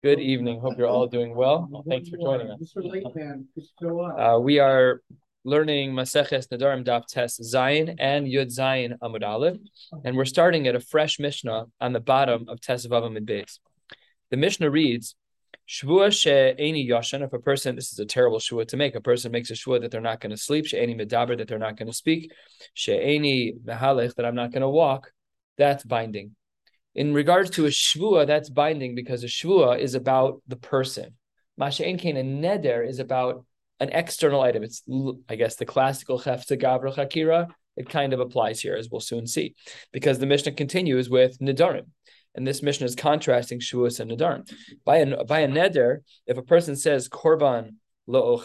Good evening. Hope you're all doing well. well thanks for joining us. Uh, we are learning Maseches Nadarim Daf Tes Zayin and Yud Zayin Amud Aleph, and we're starting at a fresh Mishnah on the bottom of Tes Vav Amud Beis. The Mishnah reads, Shvua she'eni yashan. If a person, this is a terrible shvua to make. A person makes a shvua that they're not going to sleep. She'eni medaber that they're not going to speak. She'eni mehalech that I'm not going to walk. That's binding. In regards to a shvua, that's binding because a shvua is about the person. Masha'en kain, a neder is about an external item. It's, I guess, the classical chefta gavra chakira. It kind of applies here, as we'll soon see, because the Mishnah continues with nedarim. And this Mishnah is contrasting shuas and nedarim. By a, by a neder, if a person says korban lo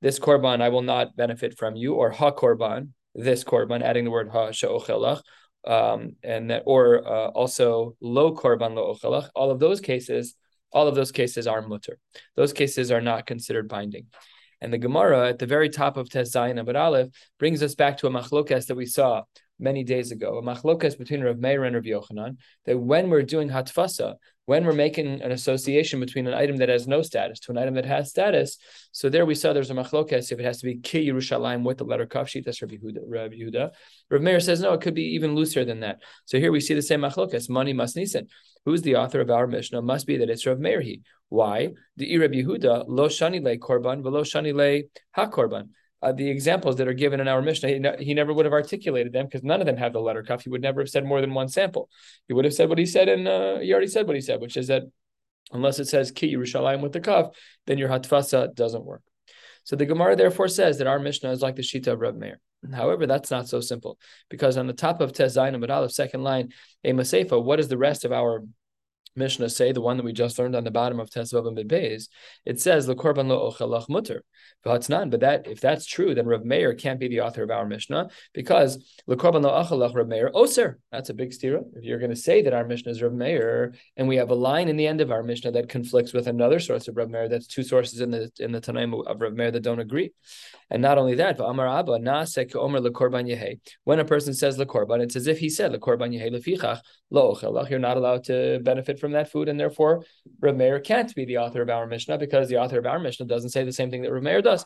this korban I will not benefit from you, or ha korban, this korban, adding the word ha she'ochelach, um, and that, or uh, also low korban lo ochalach. All of those cases, all of those cases are mutter. Those cases are not considered binding. And the Gemara at the very top of Tes Zayin Aleph brings us back to a machlokas that we saw many days ago, a machlokas between Rav Meir and Rav Yochanan, that when we're doing hatfasa, when we're making an association between an item that has no status to an item that has status, so there we saw there's a machlokas if it has to be ki Yerushalayim with the letter kaf sheet, that's Rav Yehuda. Rav Yehuda. Rav Meir says no, it could be even looser than that. So here we see the same machlokas, money must nisan. Who's the author of our Mishnah? Must be that it's Rav Meirhi. Why? The Rav Yehuda lo shani le korban velo shani le ha korban uh, the examples that are given in our Mishnah, he, he never would have articulated them because none of them have the letter kaf. He would never have said more than one sample. He would have said what he said, and uh, he already said what he said, which is that unless it says ki Yerushalayim with the kaf, then your hatfasa doesn't work. So the Gemara therefore says that our Mishnah is like the Shita of Reb Meir. However, that's not so simple because on the top of Tes Zayin and second line, a Masefa, what is the rest of our Mishnah say, the one that we just learned on the bottom of Tesvav and Beis, it says the korban lo ochelach mutter. But but that if that's true, then Rav Meir can't be the author of our Mishnah because the korban lo ochelach Rav Meir oser. That's a big stira. If you're going to say that our Mishnah is Rav Meir, and we have a line in the end of our Mishnah that conflicts with another source of Rav Meir, that's two sources in the in the Tanaim of Rav Meir that don't agree. And not only that, Amar Abba omer yehe. When a person says lekorban, it's as if he said lekorban yehe lefichach lo ochelach. You're not allowed to benefit from that food, and therefore Rav can't be the author of our Mishnah because the author of our Mishnah doesn't say the same thing that Rav does.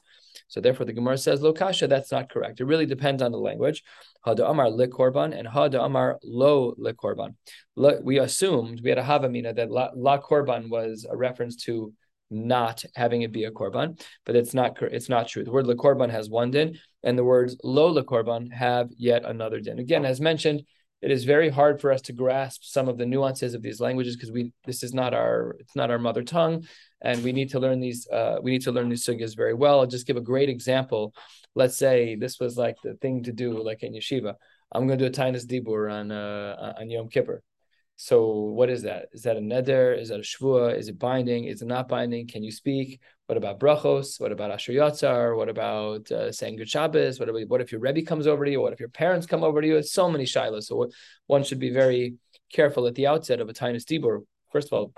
So therefore, the Gemara says lo kasha. That's not correct. It really depends on the language. Hada Amar lekorban and Hada Amar lo lekorban. We assumed we had a havamina that la, la korban was a reference to not having it be a korban, but it's not it's not true. The word lekorban has one din, and the words lo lekorban have yet another din. Again, as mentioned, it is very hard for us to grasp some of the nuances of these languages because we this is not our it's not our mother tongue, and we need to learn these uh, we need to learn these sugyas very well. I'll just give a great example. Let's say this was like the thing to do, like in yeshiva. I'm going to do a taanis dibur on uh, on Yom Kippur so what is that? Is that a neder? Is that a shvua? Is it binding? Is it not binding? Can you speak? What about brachos? What about asher yatzar? What about uh, saying good Shabbos? What, about, what if your rebbe comes over to you? What if your parents come over to you? It's so many shilas. So one should be very careful at the outset of a taanis dibur. First of all,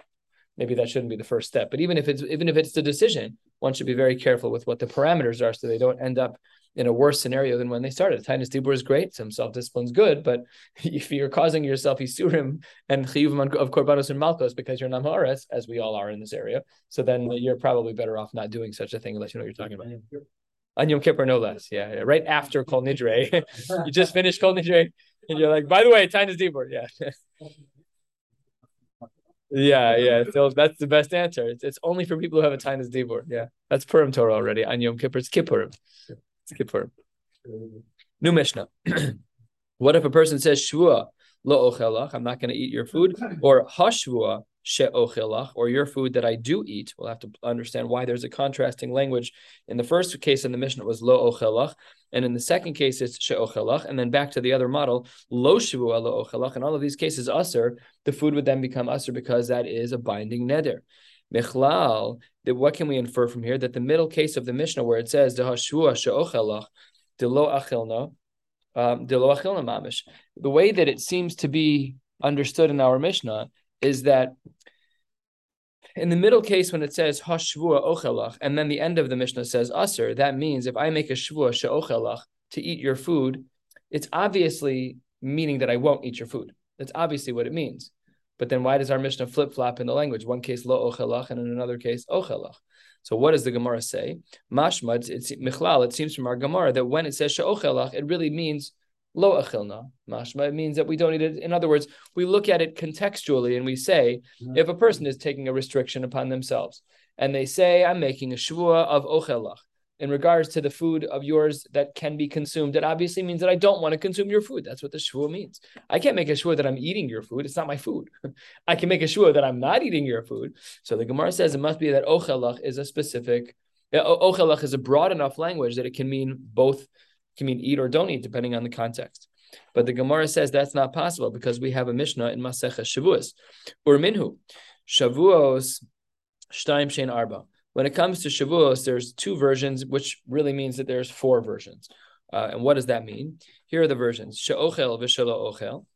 maybe that shouldn't be the first step. But even if it's even if it's the decision, one should be very careful with what the parameters are so they don't end up in a worse scenario than when they started. Taanis dibur is great, some self discipline is good, but if you're causing yourself isurim and chiyuvim of korbanos and malkos because you're namhares, as we all are in this area, so then you're probably better off not doing such a thing unless you know what you're talking about. On Yom Kippur, no less. Yeah, right after Kol Nidre, you just finished Kol Nidre, and you're like, by the way, Taanis dibur. Yeah. Yeah, yeah. So that's the best answer. It's, it's only for people who have a taanis dibur. Yeah, that's Purim Torah already. On Yom Kippur, it's Kippurim. Skip for New Mishnah. what if a person says Shvua lo ochelach, I'm not going to eat your food, or Hashvua she ochelach, or your food that I do eat? We'll have to understand why there's a contrasting language. In the first case in the Mishnah, it was lo ochelach, and in the second case, it's she ochelach, and then back to the other model, lo shvua lo ochelach. In all of these cases, usr, the food would then become usr because that is a binding neder. Michlal, that what can we infer from here? That the middle case of the Mishnah where it says Dehashua she'ochelach delo achilna, um, achilna mamish. The way that it seems to be understood in our Mishnah is that in the middle case when it says hashvua ochelach, and then the end of the Mishnah says aser, that means if I make a shvua she'ochelach to eat your food, it's obviously meaning that I won't eat your food. That's obviously what it means. But then why does our Mishnah flip flop in the language? One case lo ochelach and in another case ochelach. So what does the Gemara say? Mashmad, it's Michlal, it seems from our Gemara that when it says she'ochelach, it really means lo achilna. Mashma, it means that we don't need it. In other words, we look at it contextually and we say, mm-hmm. if a person is taking a restriction upon themselves, and they say, I'm making a shvua of ochelach, in regards to the food of yours that can be consumed, it obviously means that I don't want to consume your food. That's what the shvua means. I can't make a shvua that I'm eating your food. It's not my food. I can make a shvua that I'm not eating your food. So the Gemara says it must be that ochelach is a specific, ochelach is a broad enough language that it can mean both, can mean eat or don't eat, depending on the context. But the Gemara says that's not possible because we have a Mishnah in Masecha Shavuos. Urminhu, Shavuos, Shtaim Shein Arba. When it comes to Shavuos, there's two versions, which really means that there's four versions. Uh, and what does that mean? Here are the versions: She'ochel v'shelo ochel.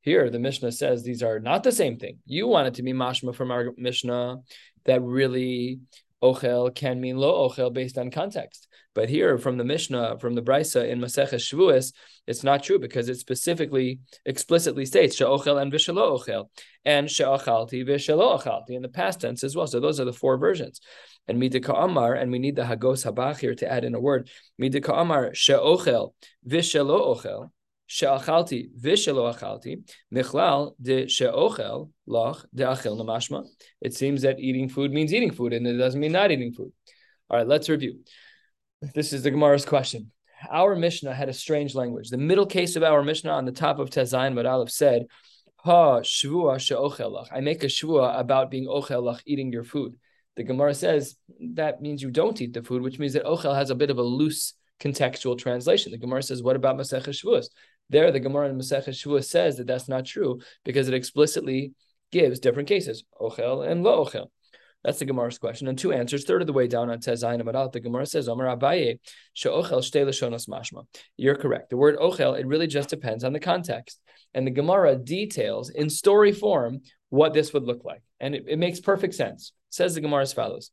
Here, the Mishnah says these are not the same thing. You want it to be mashma from our Mishnah that really ochel can mean lo ochel based on context. But here, from the Mishnah, from the Brisa in Maseches Shavuos, it's not true because it specifically, explicitly states she'ochel and v'shelo ochel, and she'achalti v'shelo achalti in the past tense as well. So those are the four versions. And midika amar, and we need the hagos habach here to add in a word. Midika amar she'ochel v'shelo ochel, she'achalti v'shelo achalti, michlal de she'ochel lach de achel namashma. It seems that eating food means eating food, and it doesn't mean not eating food. All right, let's review. This is the Gemara's question. Our Mishnah had a strange language. The middle case of our Mishnah on the top of Tezayin but Aleph said, Ha shvua she'ochelach. I make a shvua about being ochelach, eating your food. The Gemara says that means you don't eat the food, which means that ochel has a bit of a loose contextual translation. The Gemara says, what about Masech Shavuos? There, the Gemara in Masech Shavuos says that that's not true because it explicitly gives different cases, ochel and lo ochel. That's the Gemara's question. And two answers. Third of the way down on Tezayin Amadat, the Gemara says, Omar Abaye, she'ochel shtei lashonos mashma. You're correct. The word ochel, it really just depends on the context. And the Gemara details in story form what this would look like. And it, it makes perfect sense. Says the Gemara as follows.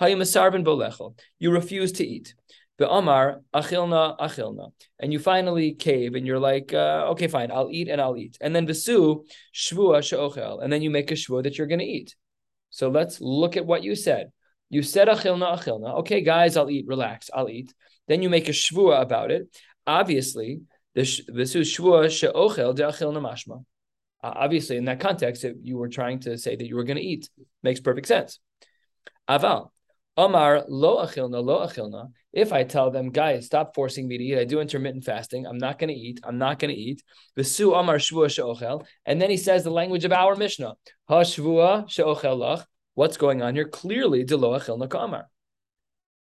You refuse to eat. The Amar achilna achilna, and you finally cave, and you're like, uh, okay, fine, I'll eat and I'll eat. And then visu shvua she'ochel, and then you make a shvua that you're going to eat. So let's look at what you said. You said achilna achilna. Okay, guys, I'll eat. Relax, I'll eat. Then you make a shvua about it. Obviously, this this is shvua she'ochel de achilna mashma. Uh, obviously, in that context, it, you were trying to say that you were going to eat. Makes perfect sense. Aval. Omar lo achilna lo achilna. If I tell them, guys, stop forcing me to eat. I do intermittent fasting. I'm not going to eat. I'm not going to eat. V'su Omar shvua she'ochel. And then he says the language of our Mishnah. Ha she'ochel lach. What's going on here? Clearly, de lo achilna kamar.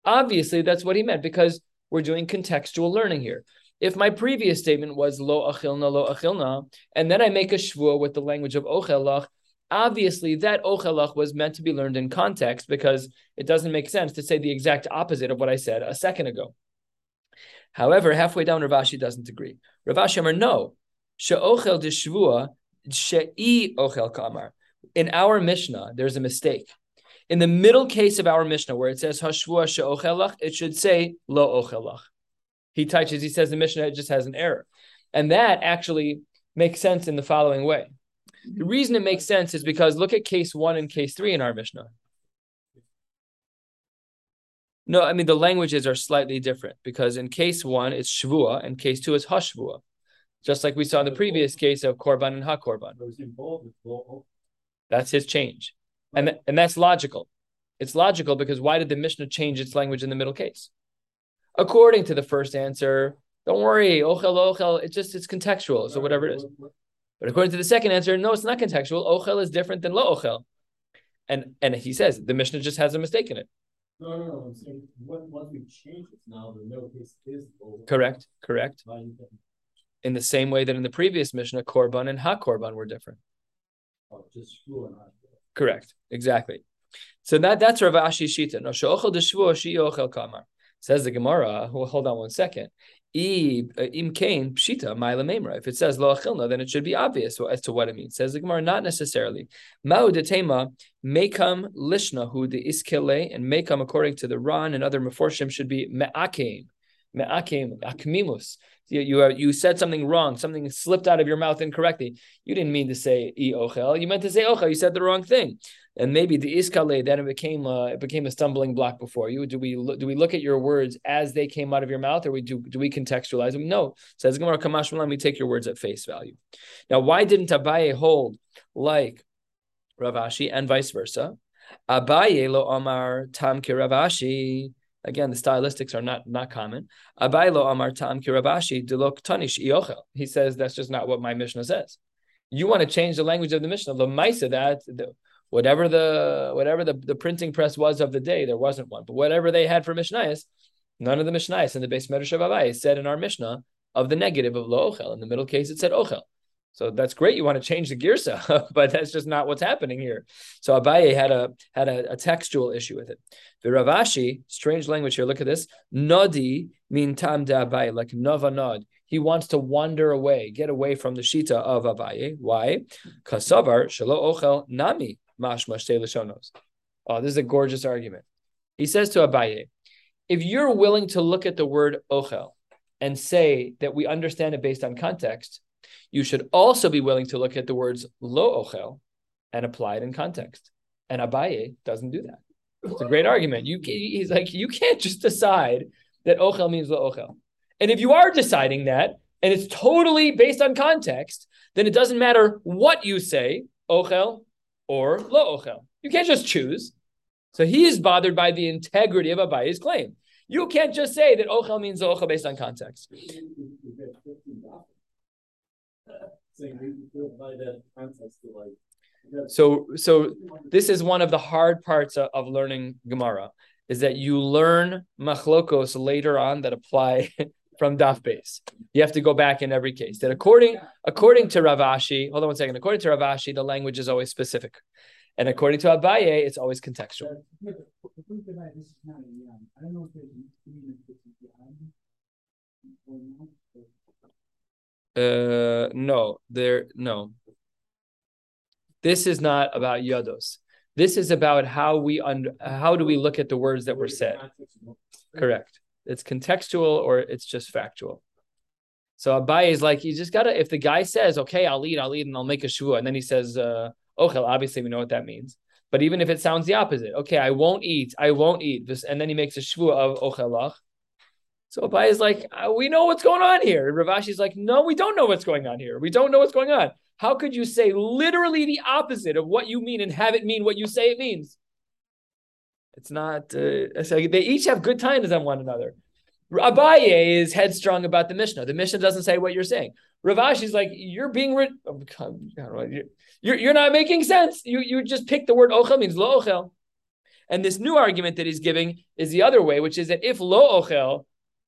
Obviously, that's what he meant because we're doing contextual learning here. If my previous statement was lo achilna lo achilna, and then I make a shvua with the language of ochelach, obviously that ochelach was meant to be learned in context because it doesn't make sense to say the exact opposite of what I said a second ago. However, halfway down, Rav Ashi doesn't agree. Rav Ashi Amar, no, she'ochel de she'i ochel kamar. In our Mishnah, there's a mistake. In the middle case of our Mishnah, where it says hashvua she'ochelach, it should say lo ochelach. He touches, he says the Mishnah just has an error. And that actually makes sense in the following way. The reason it makes sense is because look at case one and case three in our Mishnah. No, I mean the languages are slightly different because in case one it's shvua and case two is hashvua, just like we saw in the previous case of korban and hakorban. That's his change, and and that's logical. It's logical because why did the Mishnah change its language in the middle case? According to the first answer, don't worry, ochel ochel, it's just it's contextual, so whatever it is. But according to the second answer, no, it's not contextual. Ochel is different than lo ochel. And and he says the Mishnah just has a mistake in it. No, no, no. I'm saying once we change it now, the middle case is Correct, correct. In the same way that in the previous Mishnah, Korban and Ha Korban were different. Oh, just Correct, exactly. So that that's Rav Ashi Shita. No, she'ochel de she ochel kamar. Says the Gemara. Well, hold on one second. Uh, Im kain pshita ma'ila memra. If it says lo achilna, then it should be obvious as to what it means. Says the Gemara, not necessarily. Ma'u detema mekam lishna hu the iskele and mekam according to the Ran and other meforshim should be me'akeim. Me'akim, akmimus. You, you, you said something wrong, something slipped out of your mouth incorrectly. You didn't mean to say e ochel. You meant to say ochel. You said the wrong thing. And maybe the iskale, then it became a, it became a stumbling block before you. Do we do we look at your words as they came out of your mouth, or we do do we contextualize them? No. Says Gemara Kamash we take your words at face value. Now, why didn't Abaye hold like Rav Ashi and vice versa? Abaye lo Amar Tam ki Ravashi. Again, the stylistics are not not common. Abaylo Amar Tam Kirabashi Delok Tanish Iochel. He says that's just not what my Mishnah says. You want to change the language of the Mishnah. The Maisa that the, whatever the whatever the, the printing press was of the day, there wasn't one. But whatever they had for Mishnayos, none of the Mishnayos in the base Medrash of Abaye said in our Mishnah of the negative of Lo Ochel. In the middle case, it said Ochel. So that's great. You want to change the girsa, but that's just not what's happening here. So Abaye had a had a, a textual issue with it. The Rav Ashi, strange language here. Look at this. Nodi mean tam de Abaye, like nova nod. He wants to wander away, get away from the shita of Abaye. Why? Kasavar shelo ochel nami mashma. Oh, this is a gorgeous argument. He says to Abaye, if you're willing to look at the word ochel and say that we understand it based on context, you should also be willing to look at the words lo ochel and apply it in context. And Abaye doesn't do that. It's a great argument. You he's like you can't just decide that ochel means lo ochel. And if you are deciding that and it's totally based on context, then it doesn't matter what you say, ochel or lo ochel. You can't just choose. So he is bothered by the integrity of Abaye's claim. You can't just say that ochel means ochel based on context. So, so this is one of the hard parts of, of learning Gemara is that you learn machlokos later on that apply from daf base. You have to go back in every case. That according according to Rav Ashi, hold on one second. According to Rav Ashi, the language is always specific, and according to Abaye, it's always contextual. Uh, no, there, no. This is not about yados. This is about how we under, how do we look at the words that were said. Correct. It's contextual or it's just factual. So Abaye is like, you just gotta. If the guy says, "Okay, I'll eat, I'll eat, and I'll make a shua," and then he says, uh, "Ochel," obviously we know what that means. But even if it sounds the opposite, okay, I won't eat, I won't eat this, and then he makes a shvua of ochelach, so Abaye is like, uh, we know what's going on here. And Rav Ashi's like, no, we don't know what's going on here. We don't know what's going on. How could you say literally the opposite of what you mean and have it mean what you say it means? It's not. Uh, so they each have good times on one another. Abaye is headstrong about the Mishnah. The Mishnah doesn't say what you're saying. Rav Ashi's like, you're being oh, you're, you're not making sense. You you just pick the word ochel means lo ochel. And this new argument that he's giving is the other way, which is that if lo ochel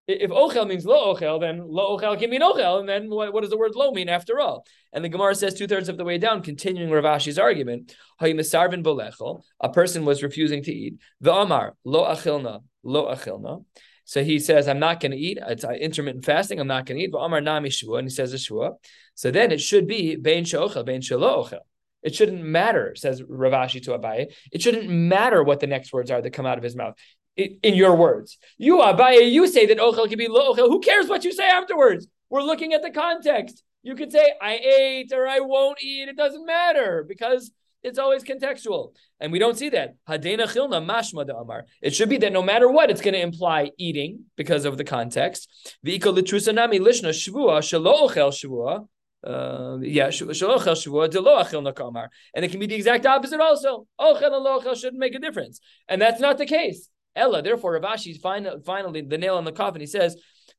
if ochel means lo ochel, then lo ochel can mean ochel, and then what, what does the word lo mean after all? And the Gemara says two thirds of the way down, continuing Rav Ashi's argument, a person was refusing to eat. The Amar lo achilna lo achilna. So he says, I'm not going to eat. It's uh, intermittent fasting. I'm not going to eat. Amar nami shua, and he says a shua. So then it should be bein sheochel, bein shelo ochel. It shouldn't matter, says Rav Ashi to Abaye. It shouldn't matter what the next words are that come out of his mouth in your words. You, Abaye, you say that ochel can be lo ochel. Who cares what you say afterwards? We're looking at the context. You could say, I ate or I won't eat. It doesn't matter because it's always contextual. And we don't see that. Hadena chilna mashma de amar. It should be that no matter what, it's going to imply eating because of the context. V'iko litrusanami lishna shvua shelo ochel shvua. Uh, yeah, shelo ochel shvua de lo achil nakamar. And it can be the exact opposite also. Ochel and lo ochel shouldn't make a difference. And that's not the case. Ella. Therefore, Rav Ashi finally, finally the nail in the coffin. He says,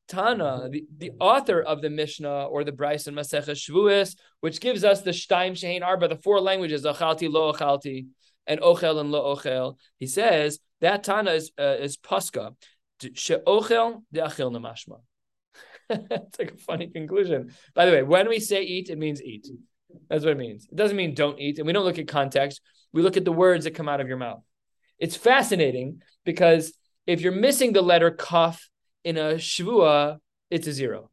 Tana, the, the author of the Mishnah or the Bryce and Masechah Shavuos, which gives us the Shtaim Shein Arba, the four languages, Achalti, Lo Achalti, and Ochel and Lo Ochel. He says that Tana is uh, is Pascha, She'ochel de Achil Namashma. it's like a funny conclusion. By the way, when we say eat, it means eat. That's what it means. It doesn't mean don't eat, and we don't look at context. We look at the words that come out of your mouth. It's fascinating because if you're missing the letter kaf in a shvua, it's a zero.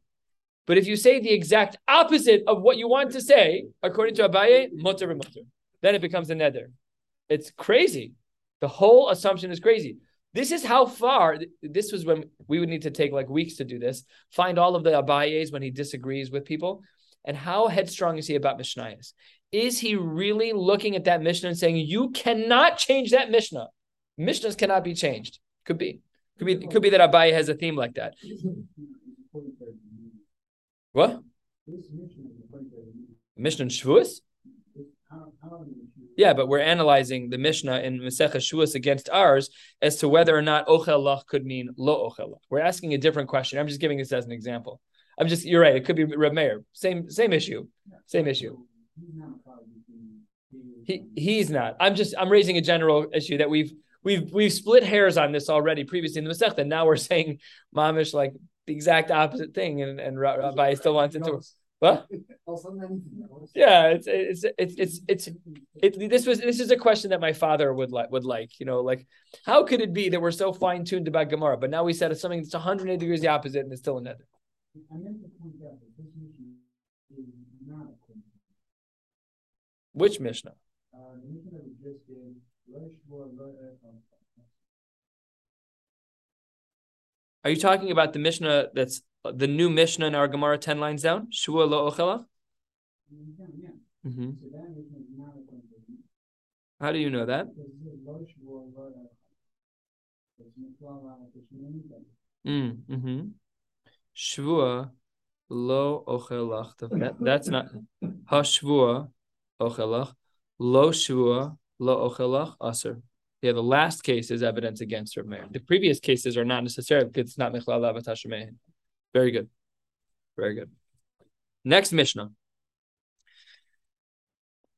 But if you say the exact opposite of what you want to say, according to Abaye, mutter mutter, then it becomes a neder. It's crazy. The whole assumption is crazy. This is how far. This was when we would need to take like weeks to do this. Find all of the Abayes when he disagrees with people, and how headstrong is he about Mishnayos? Is he really looking at that Mishnah and saying you cannot change that Mishnah? Mishnahs cannot be changed. Could be. Could be. Could be that Abaye has a theme like that. What? Mishnah Shavuos? Yeah, but we're analyzing the Mishnah in Masechah Shavuos against ours as to whether or not Ochelach could mean Lo Ochelach. We're asking a different question. I'm just giving this as an example. I'm just, you're right. It could be Reb Meir. Same, same issue. Same issue. He, he's not. I'm just, I'm raising a general issue that we've, we've, we've split hairs on this already previously in the Masechah. Now we're saying Mamish like the exact opposite thing, and and Rabbi still wants it to. What? Yeah, it's it's it's it's it's it, this was this is a question that my father would like would like you know like how could it be that we're so fine tuned about Gemara, but now we said it's something that's 180 degrees the opposite and it's still a net. Which Mishnah? Uh, Are you talking about the Mishnah that's the new Mishnah in our Gemara 10 lines down? Shua lo ochela? Mm-hmm. How do you know that? Mm, mm-hmm. Shvua lo ochelach. That, that's not hashvua ochelach. Lo shvua lo ochelach aser. Yeah, the last case is evidence against Rav Meir. The previous cases are not necessarily because it's not Michlal Avatashmein. Very good. Very good. Next Mishnah.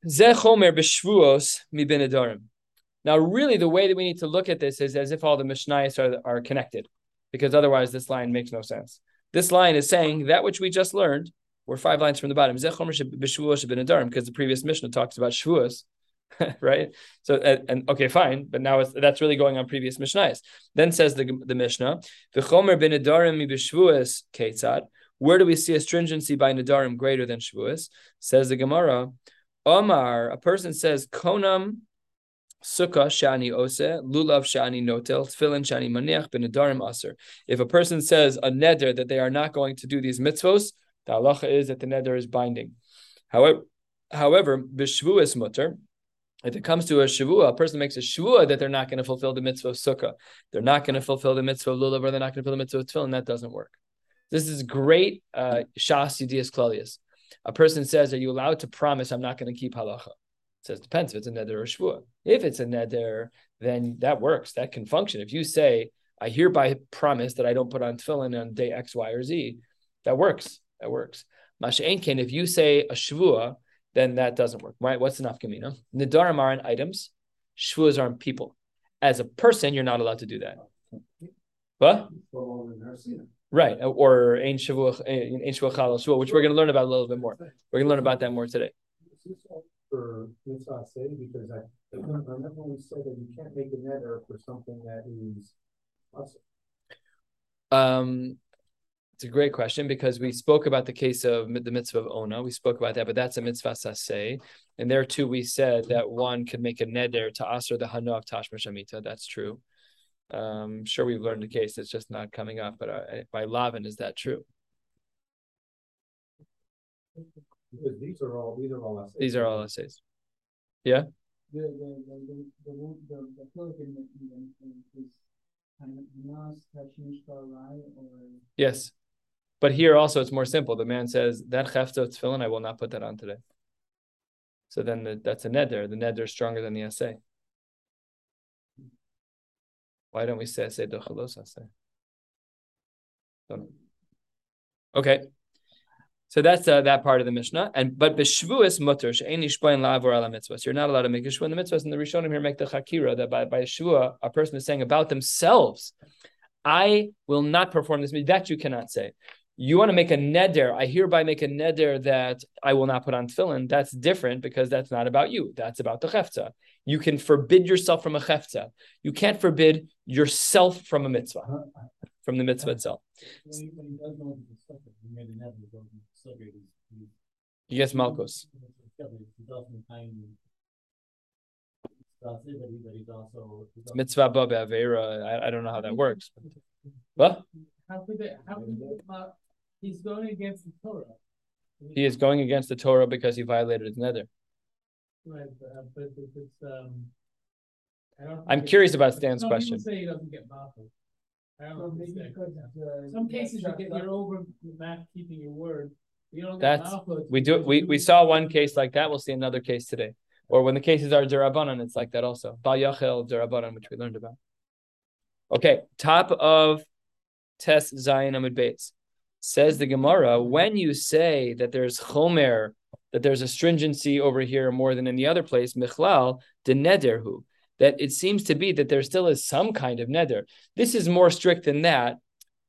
Zechomer b'shvuos mi Now, really, the way that we need to look at this is as if all the Mishnayos are, are connected, because otherwise this line makes no sense. This line is saying that which we just learned, we're five lines from the bottom, because the previous Mishnah talks about shvuos, right? So and, and, okay, fine, but now it's that's really going on previous Mishnahs. Then says the the Mishnah, "V'chomer ben nedarim b'shvuas ketzad." Where do we see a stringency by nedarim greater than shvuas? Says the Gemara, Omar, a person says konam sukkah shani ose lulav shani notel tefillin shani maniach ben nedarim aser. If a person says a neder that they are not going to do these mitzvos, the halacha is that the neder is binding. However, however, b'shvuas mutter if it comes to a shavua, a person makes a shavua that they're not going to fulfill the mitzvah of sukkah, they're not going to fulfill the mitzvah of lulav, or they're not going to fulfill the mitzvah of tefillin, that doesn't work. This is great uh, shas yudias klalius. A person says, "Are you allowed to promise I'm not going to keep halacha?" It says depends if it's a neder or shvua. If it's a neder, then that works. That can function. If you say, "I hereby promise that I don't put on tefillin on day X, Y, or Z," that works. That works. Masha if you say a shvua then that doesn't work. Right? What's the nafkamina? Nidarim are in items, shvuas are in people. As a person, you're not allowed to do that. What? Right, or ain shavua, ain shavua which we're going to learn about a little bit more. We're going to learn about that more today. For mitzvah say because I remember we said that you can't make a neder for something that is awesome. Um, it's a great question because we spoke about the case of the mitzvah of Ona. We spoke about that, but that's a mitzvah saseh. And there too, we said that one could make a neder to aser the hano of tashma shamita. That's true. Um, sure, we've learned the case. It's just not coming up. But uh, by Lavin, is that true? Because these are all these are all essays. These are all essays. Yeah. The the the the the the, the, Yes. But here also it's more simple. The man says, that chefta tefillin, I will not put that on today. So then the, that's a neder. The neder is stronger than the essay. Why don't we say essay dochalos essay? Okay. So that's uh, that part of the Mishnah. And but b'shvuas mutter she'en la'avor ala mitzvahs. You're not allowed to make a shvu in the mitzvahs. And the Rishonim here make the chakira that by by a shvua, a person is saying about themselves, I will not perform this. That you cannot say. You want to make a neder. I hereby make a neder that I will not put on tefillin. That's different because that's not about you. That's about the chefta. You can forbid yourself from a chefta. You can't forbid yourself from a mitzvah, from the mitzvah itself. Yes, Malkos. It's mitzvah ba be'avera. I, I don't know how that works. What? How could they, how could they, he's going against the Torah. He is going against the Torah because he violated his neder. Right, but, uh, but if it's, um. I don't I'm curious about Stan's Some question. people say he doesn't get baffled. I don't So maybe because, uh, Some cases you get you're over Matt keeping your word. You don't That's- baffled. We do we we saw one case like that. We'll see another case today. Or when the cases are derabanan, it's like that also. Bal yachel derabanan, which we learned about. Okay, top of Tes Zayin Amud Beis. Says the Gemara, when you say that there's chomer, that there's a stringency over here more than in the other place, michlal, de nederhu, that it seems to be that there still is some kind of neder. This is more strict than that.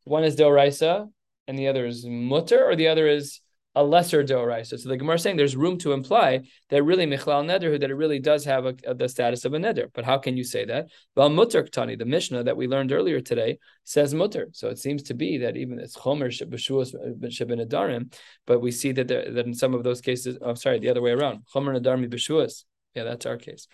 One is deoraisa, and the other is mutter, or the other is a lesser deoraisa. So the Gemara is saying there's room to imply that really michlal nederhu, that it really does have a, a- the status of a neder. But how can you say that? Well, mutter ktani, the Mishnah that we learned earlier today, says mutter. So it seems to be that even it's chomer b'shuas shebenadarim, but we see that there, that in some of those cases, I'm sorry, the other way around, chomer nadarmi b'shuas. Yeah, that's our case.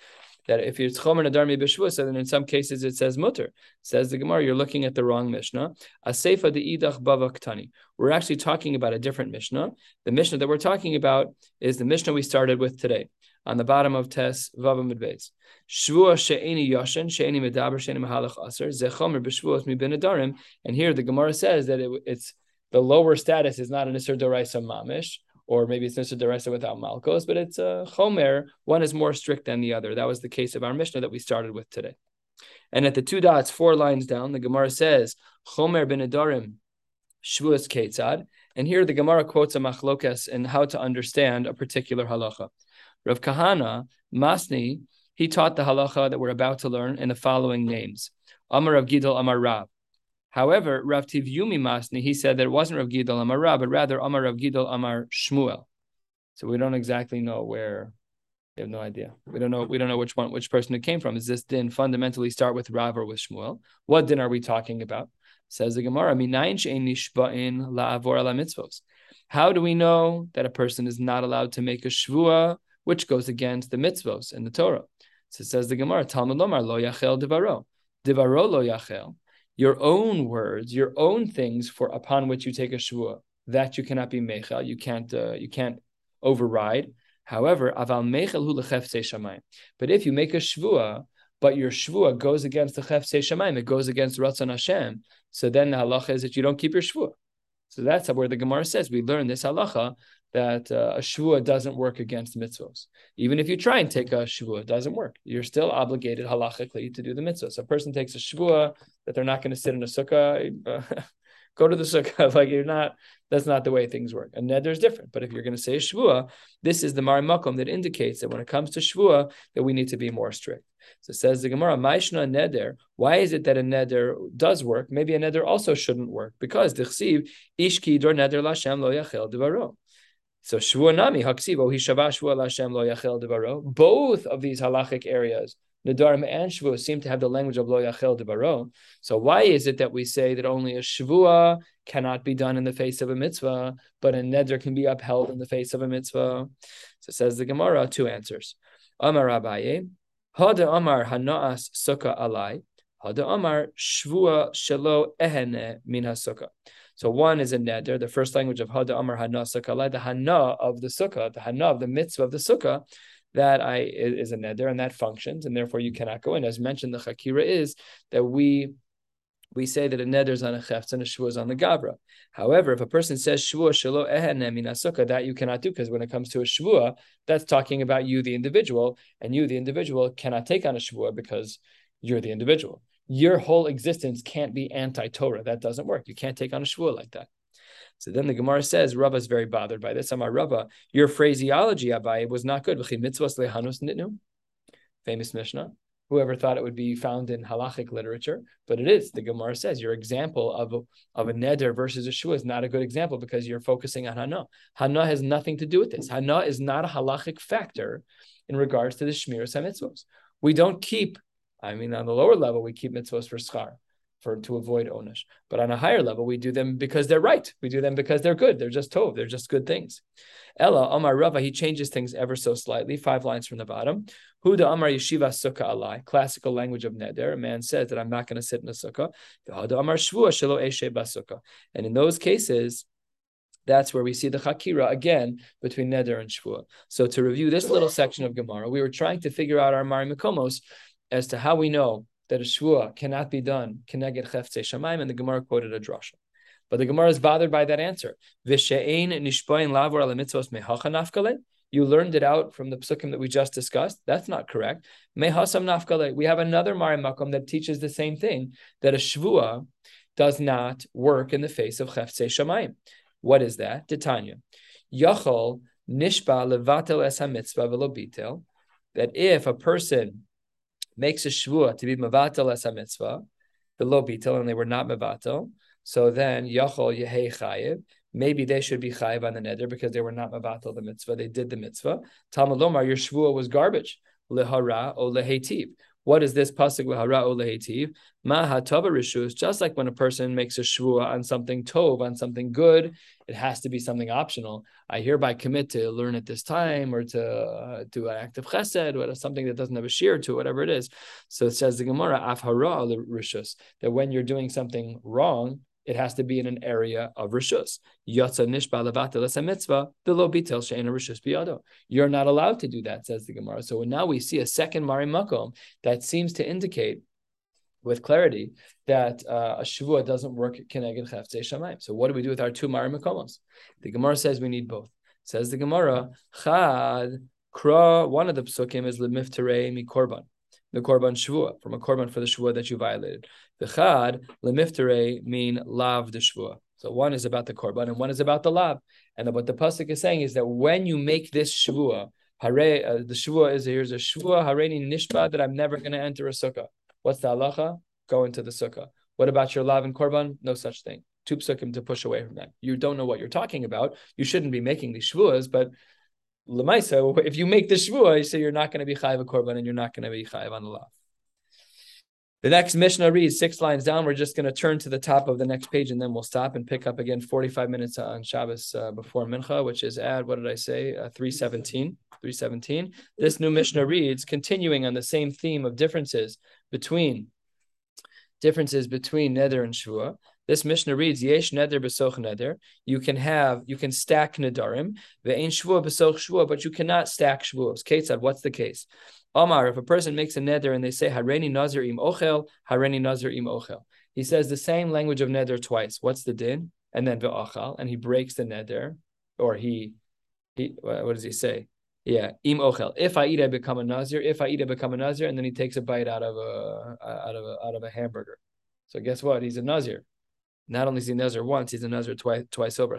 That if it's chomer nadarmi b'shuas, then in some cases it says mutter. Says the Gemara, you're looking at the wrong Mishnah. Aseifa de idach bava ktani. We're actually talking about a different Mishnah. The Mishnah that we're talking about is the Mishnah we started with today on the bottom of Tes Vava Midbeis. Shvua she'eni yoshen she'eni medaber she'eni mahalach aser zechomer b'shvuos mi benadarim. And here the Gemara says that it, it's the lower status is not an Isser Doraisa Mamish, or maybe it's Isser Doraisa without Malkos, but it's a Chomer. One is more strict than the other. That was the case of our Mishnah that we started with today. And at the two dots, four lines down, the Gemara says, Chomer benadarim shvuas ketzad. And here the Gemara quotes a machlokas and how to understand a particular halacha. Rav Kahana, Masni, he taught the halacha that we're about to learn in the following names. Amar Rav Giddal Amar Rav. However, Rav Tavyomi Masni, he said that it wasn't Rav Giddal Amar but rather Amar Rav Giddal Amar Shmuel. So we don't exactly know where. We have no idea. We don't know. We don't know which one, which person it came from. Is this din fundamentally start with Rav or with Shmuel? What din are we talking about? Says the Gemara. How do we know that a person is not allowed to make a shvua which goes against the mitzvos and the Torah? So says the Gemara, Talmud Lomar lo yachel divaro, divaro lo yachel. Your own words, your own things for upon which you take a shvua, that you cannot be mechel, you can't, uh, you can't override. However, aval mechel hu shamayim. But if you make a shvua, but your shvua goes against the chefse shamayim, it goes against Ratzon Hashem. So then the halacha is that you don't keep your shvua. So that's where the Gemara says we learn this halacha that uh, a shvua doesn't work against mitzvos. Even if you try and take a shvua, it doesn't work. You're still obligated halachically to do the mitzvah. So a person takes a shvua that they're not going to sit in a sukkah. go to the sukkah. Like you're not. That's not the way things work. A neder is different. But if you're going to say a shvua, this is the mar makom that indicates that when it comes to shvua, that we need to be more strict. So it says the Gemara, Maishna neder. Why is it that a neder does work? Maybe a neder also shouldn't work because the chsiv ishki dor neder lashem lo yachel devaro. So shvua nami haksiv o hishava shvua lashem lo yachel devaro. Both of these halachic areas, nedarim and shvua, seem to have the language of lo yachel devaro. So why is it that we say that only a shvua cannot be done in the face of a mitzvah, but a neder can be upheld in the face of a mitzvah? So says the Gemara, two answers. Amar Abaye, Hada Amar Hanaas Sukkah Alai, Hada Amar Shvua Shelo Ehene Min HaSukkah. So one is a neder, the first language of Hada Amar Hana Sukkah the Hana of the Sukkah, the Hana of the mitzvah of the Sukkah, that I is a neder and that functions, and therefore you cannot go in. As mentioned, the Chakira is that we we say that a neder is on a chefts and a shvua is on the gavra. However, if a person says shvua shelo ehene min sukkah, that you cannot do because when it comes to a shvua, that's talking about you, the individual, and you, the individual, cannot take on a shvua because you're the individual. Your whole existence can't be anti-Torah. That doesn't work. You can't take on a shvua like that. So then the Gemara says, Rava is very bothered by this. Amar Rava, your phraseology, Abaye, was not good. Famous Mishnah. Whoever thought it would be found in halachic literature, but it is. The Gemara says your example of a, of a neder versus a shua is not a good example because you're focusing on hana. Hana has nothing to do with this. Hana is not a halachic factor in regards to the shmiras mitzvos. We don't keep. I mean, on the lower level, we keep mitzvos for schar. For to avoid onish. But on a higher level, we do them because they're right. We do them because they're good. They're just tov. They're just good things. Ella Amar Rava, he changes things ever so slightly, five lines from the bottom. Huda Amar Yeshiva Sukkah Alai, classical language of Neder. A man says that I'm not going to sit in a sukkah. Amar Shvua Shelo. And in those cases, that's where we see the Hakira again between Neder and Shvua. So to review this little section of Gemara, we were trying to figure out our Mari Mikomos as to how we know that a Shvua cannot be done, Keneged Chefze Shamaim, and the Gemara quoted a drasha. But the Gemara is bothered by that answer. You learned it out from the psukim that we just discussed. That's not correct. We have another Mari Makom that teaches the same thing that a shvua does not work in the face of chefse shamayim. What is that? Titania. Yachol nishba levatel es mitzvah velobitel. That if a person makes a shvua to be mevatel es mitzvah, velobitel, and they were not mevatel, so then Yachol Yehei Chayiv. Maybe they should be chayiv on the neder because they were not mavatal the mitzvah. They did the mitzvah. Talmud Lomar, your shvua was garbage. Lehara o lehetiv. What is this pasuk lehara o lehetiv? Ma rishus. Just like when a person makes a shvua on something tov, on something good, it has to be something optional. I hereby commit to learn at this time or to uh, do an act of chesed, or something that doesn't have a shear to whatever it is. So it says the Gemara afhara rishus that when you're doing something wrong it has to be in an area of rishus. Yatsa nishba mitzvah below bitel rishus biyado. You're not allowed to do that, says the Gemara. So now we see a second mari makom that seems to indicate with clarity that uh, a shavua doesn't work keneged chaftzei shamayim. So what do we do with our two mari makomos? The Gemara says we need both. Says the Gemara, chad kra. One of the psukim is lemifterei mi korban the korban shvua, from a korban for the shvua that you violated. The chad lemiftere mean lav the shvua. So one is about the korban and one is about the lav. And what the pasuk is saying is that when you make this shvua, hare, uh, the shvua is here's a shvua hareni nishba that I'm never going to enter a sukkah. What's the halacha? Go into the sukkah. What about your lav and korban? No such thing. Two psukim to push away from that. You don't know what you're talking about. You shouldn't be making these shvuas, but Lemaisa, if you make the shvua, you say you're not going to be chayiv a korban and you're not going to be chayiv on the law. The next Mishnah reads six lines down. We're just going to turn to the top of the next page and then we'll stop and pick up again 45 minutes on Shabbos uh, before Mincha, which is at, what did I say, uh, 317. 317. This new Mishnah reads, continuing on the same theme of differences between differences between Neder and Shvua. This Mishnah reads, Yesh neder besoch neder. You can have, you can stack nedarim. Ve'ein shvua besoch shvua, but you cannot stack shvuos. Ketzad, what's the case? Omar, if a person makes a neder and they say, Hareni nazir im ochel, Hareni nazir im ochel. He says the same language of neder twice. What's the din? And then ve'achal, and he breaks the neder, or he, he, what does he say? Yeah, im ochel. If I eat, I become a nazir. If I eat, I become a nazir, and then he takes a bite out of a out of a out of a hamburger. So guess what? He's a nazir. Not only is he Nazir once, he's a Nazir twice, twice over.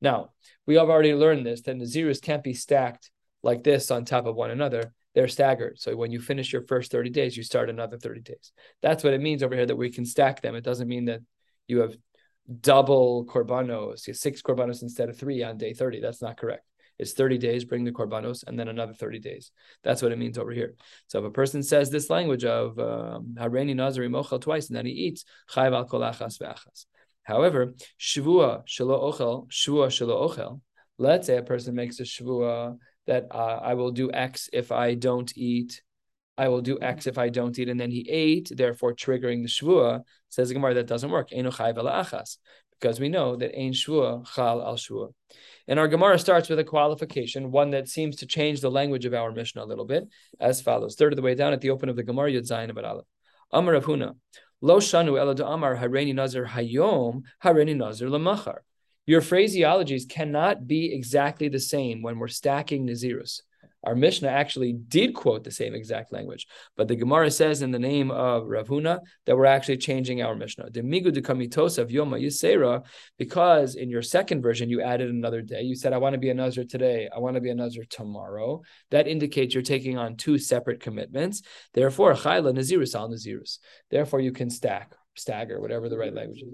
Now, we have already learned this, that Nazirus can't be stacked like this on top of one another. They're staggered. So when you finish your first 30 days, you start another 30 days. That's what it means over here that we can stack them. It doesn't mean that you have double korbanos, six korbanos instead of three on day 30. That's not correct. It's 30 days, bring the korbanos, and then another 30 days. That's what it means over here. So if a person says this language of um, Hareni Nazari Mochel twice and then he eats, Chayv al kolachas ve'achas. However, Shavua Shalo Ochel, Shvua Shalo Ochel, let's say a person makes a Shavua that uh, I will do X if I don't eat I will do X if I don't eat, and then he ate, therefore triggering the shvua. Says the Gemara that doesn't work. Because we know that ein shvua chal al shvua. And our Gemara starts with a qualification, one that seems to change the language of our Mishnah a little bit, as follows. Third of the way down at the open of the Gemara, Yud Zayin Abad Aleph. Amar Rav Huna, Lo shanu ela amar hareni nazir hayom, hareni nazir lamachar. Your phraseologies cannot be exactly the same when we're stacking Nazirus. Our Mishnah actually did quote the same exact language, but the Gemara says in the name of Rav Huna that we're actually changing our Mishnah. The migu de kamitos of Yoma Yisera, because in your second version you added another day. You said, I want to be a Nazir today, I want to be a Nazir tomorrow. That indicates you're taking on two separate commitments. Therefore, Chayla Nazirus al Nazirus. Therefore, you can stack, stagger, whatever the right language is.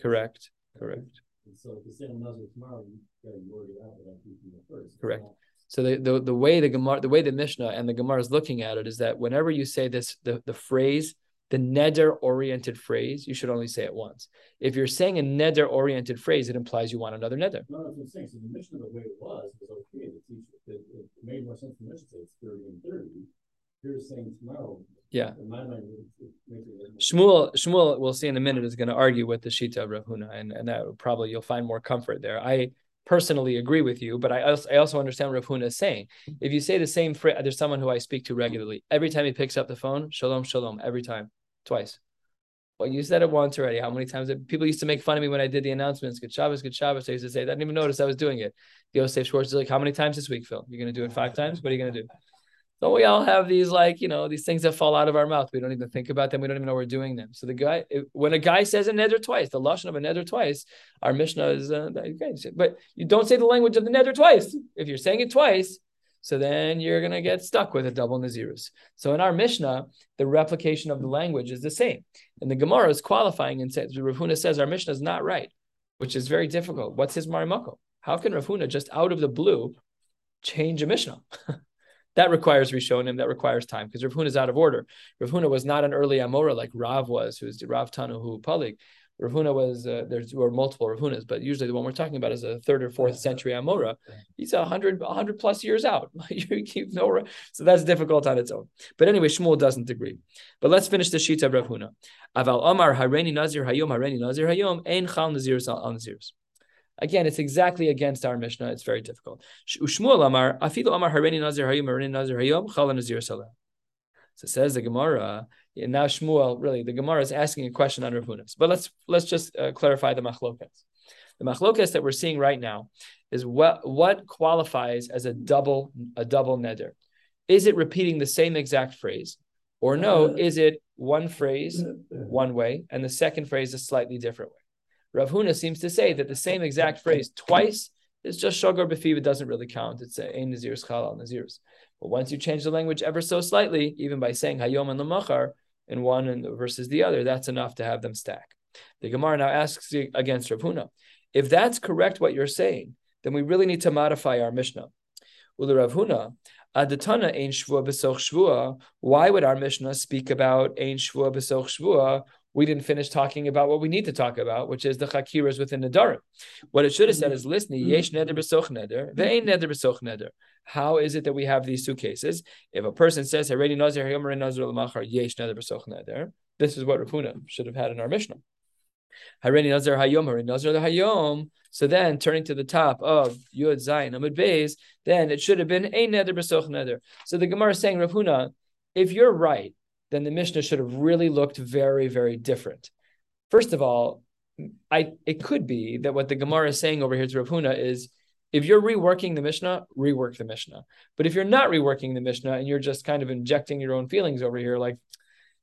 Correct. Correct. So if you say another tomorrow, you gotta work it out without keeping it first. Correct. So the, the, the way the Gemara, the way the Mishnah and the Gemara is looking at it is that whenever you say this, the, the phrase, the neder oriented phrase, you should only say it once. If you're saying a neder oriented phrase, it implies you want another neder. No, that's what I'm saying. So the Mishnah, the way it was, was okay. It, it, it made more sense to Mishnah say it's 30 and 30. You're saying tomorrow. Yeah. In my mind, it, it makes it Shmuel, Shmuel, we'll see in a minute, is going to argue with the Shita of Rav Huna, and, and that probably you'll find more comfort there. I personally agree with you, but I also, I also understand what Rav Huna is saying. If you say the same phrase, there's someone who I speak to regularly. Every time he picks up the phone, shalom, shalom, every time, twice. Well, you said it once already. How many times? People used to make fun of me when I did the announcements. Good Shabbos, good Shabbos. I used to say, I didn't even notice I was doing it. Yosef Schwartz is like, how many times this week, Phil? You're going to do it five times? What are you going to do? So we all have these like, you know, these things that fall out of our mouth. We don't even think about them. We don't even know we're doing them. So the guy, when a guy says a neder twice, the lashon of a neder twice, our Mishnah is, uh. But you don't say the language of the neder twice. If you're saying it twice, so then you're going to get stuck with a double nazirus. So in our Mishnah, the replication of the language is the same. And the Gemara is qualifying and says, Rav Huna says our Mishnah is not right, which is very difficult. What's his marimako? How can Rav Huna just out of the blue change a Mishnah? That requires Rishonim, that requires time, because Rav Huna is out of order. Rav Huna was not an early Amora like Rav was, who's Rav Tanna, who Palig. Rav Huna was, uh, there's were multiple Rav Hunas, but usually the one we're talking about is a third or fourth century Amora. He's a hundred, hundred plus years out. you keep no, so that's difficult on its own. But anyway, Shmuel doesn't agree. But let's finish the sheet of Rav Huna. Aval Omar Hareni Nazir Hayom Hareni Nazir Hayom Ein Chal Nazir al Nazirs. Again, it's exactly against our Mishnah. It's very difficult. Shmuel Amar, Afilu Amar Hareni Nazir Hayom, Hareni Nazir Hayom, Chala Nazir Salah. So says the Gemara, and now Shmuel, really, the Gemara is asking a question on Rav Huna's. But let's let's just uh, clarify the machlokas. The machlokas that we're seeing right now is what what qualifies as a double a double neder. Is it repeating the same exact phrase, or no? Is it one phrase one way and the second phrase a slightly different way? Rav Huna seems to say that the same exact phrase twice is just shogar befiv. It doesn't really count. It's a ein nazir's chalal nazirs. But once you change the language ever so slightly, even by saying hayom and lamachar in one and versus the other, that's enough to have them stack. The Gemara now asks against Rav Huna, if that's correct what you're saying, then we really need to modify our Mishnah. Ula Rav Huna, Adatana ein shvua besoch shvua. Why would our Mishnah speak about ein shvua besoch shvua we didn't finish talking about what we need to talk about, which is the chakiras within the darim. What it should have said is, mm-hmm. listen, mm-hmm. yesh neder b'soch neder, ve'ein neder b'soch neder. How is it that we have these two cases? If a person says, "Hareni nazir hayomer nazir l'machar yesh neder b'soch neder," this is what Rav Huna should have had in our Mishnah. Hareni nazir hayom, hareni nazir hayom. So then, turning to the top of Yud Zayin Amud Beis, then it should have been a neder b'soch neder. So the Gemara is saying, Rav Huna, if you're right then the Mishnah should have really looked very, very different. First of all, I it could be that what the Gemara is saying over here to Rav Huna is if you're reworking the Mishnah, rework the Mishnah. But if you're not reworking the Mishnah and you're just kind of injecting your own feelings over here, like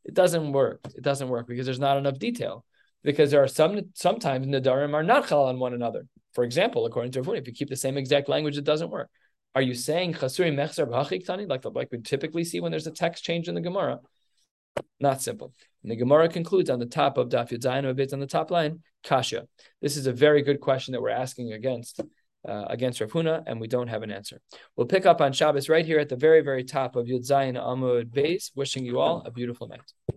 it doesn't work. It doesn't work because there's not enough detail. Because there are some sometimes Nedarim are not chal on one another. For example, according to Rav Huna, if you keep the same exact language, it doesn't work. Are you saying chasuri mechzer b'hachik tani like the, like we typically see when there's a text change in the Gemara? Not simple. And the Gemara concludes on the top of Daf Yudzayin, a bit on the top line, Kasha. This is a very good question that we're asking against uh, against Rav Huna, and we don't have an answer. We'll pick up on Shabbos right here at the very, very top of Yudzayin Amud Beis. Wishing you all a beautiful night.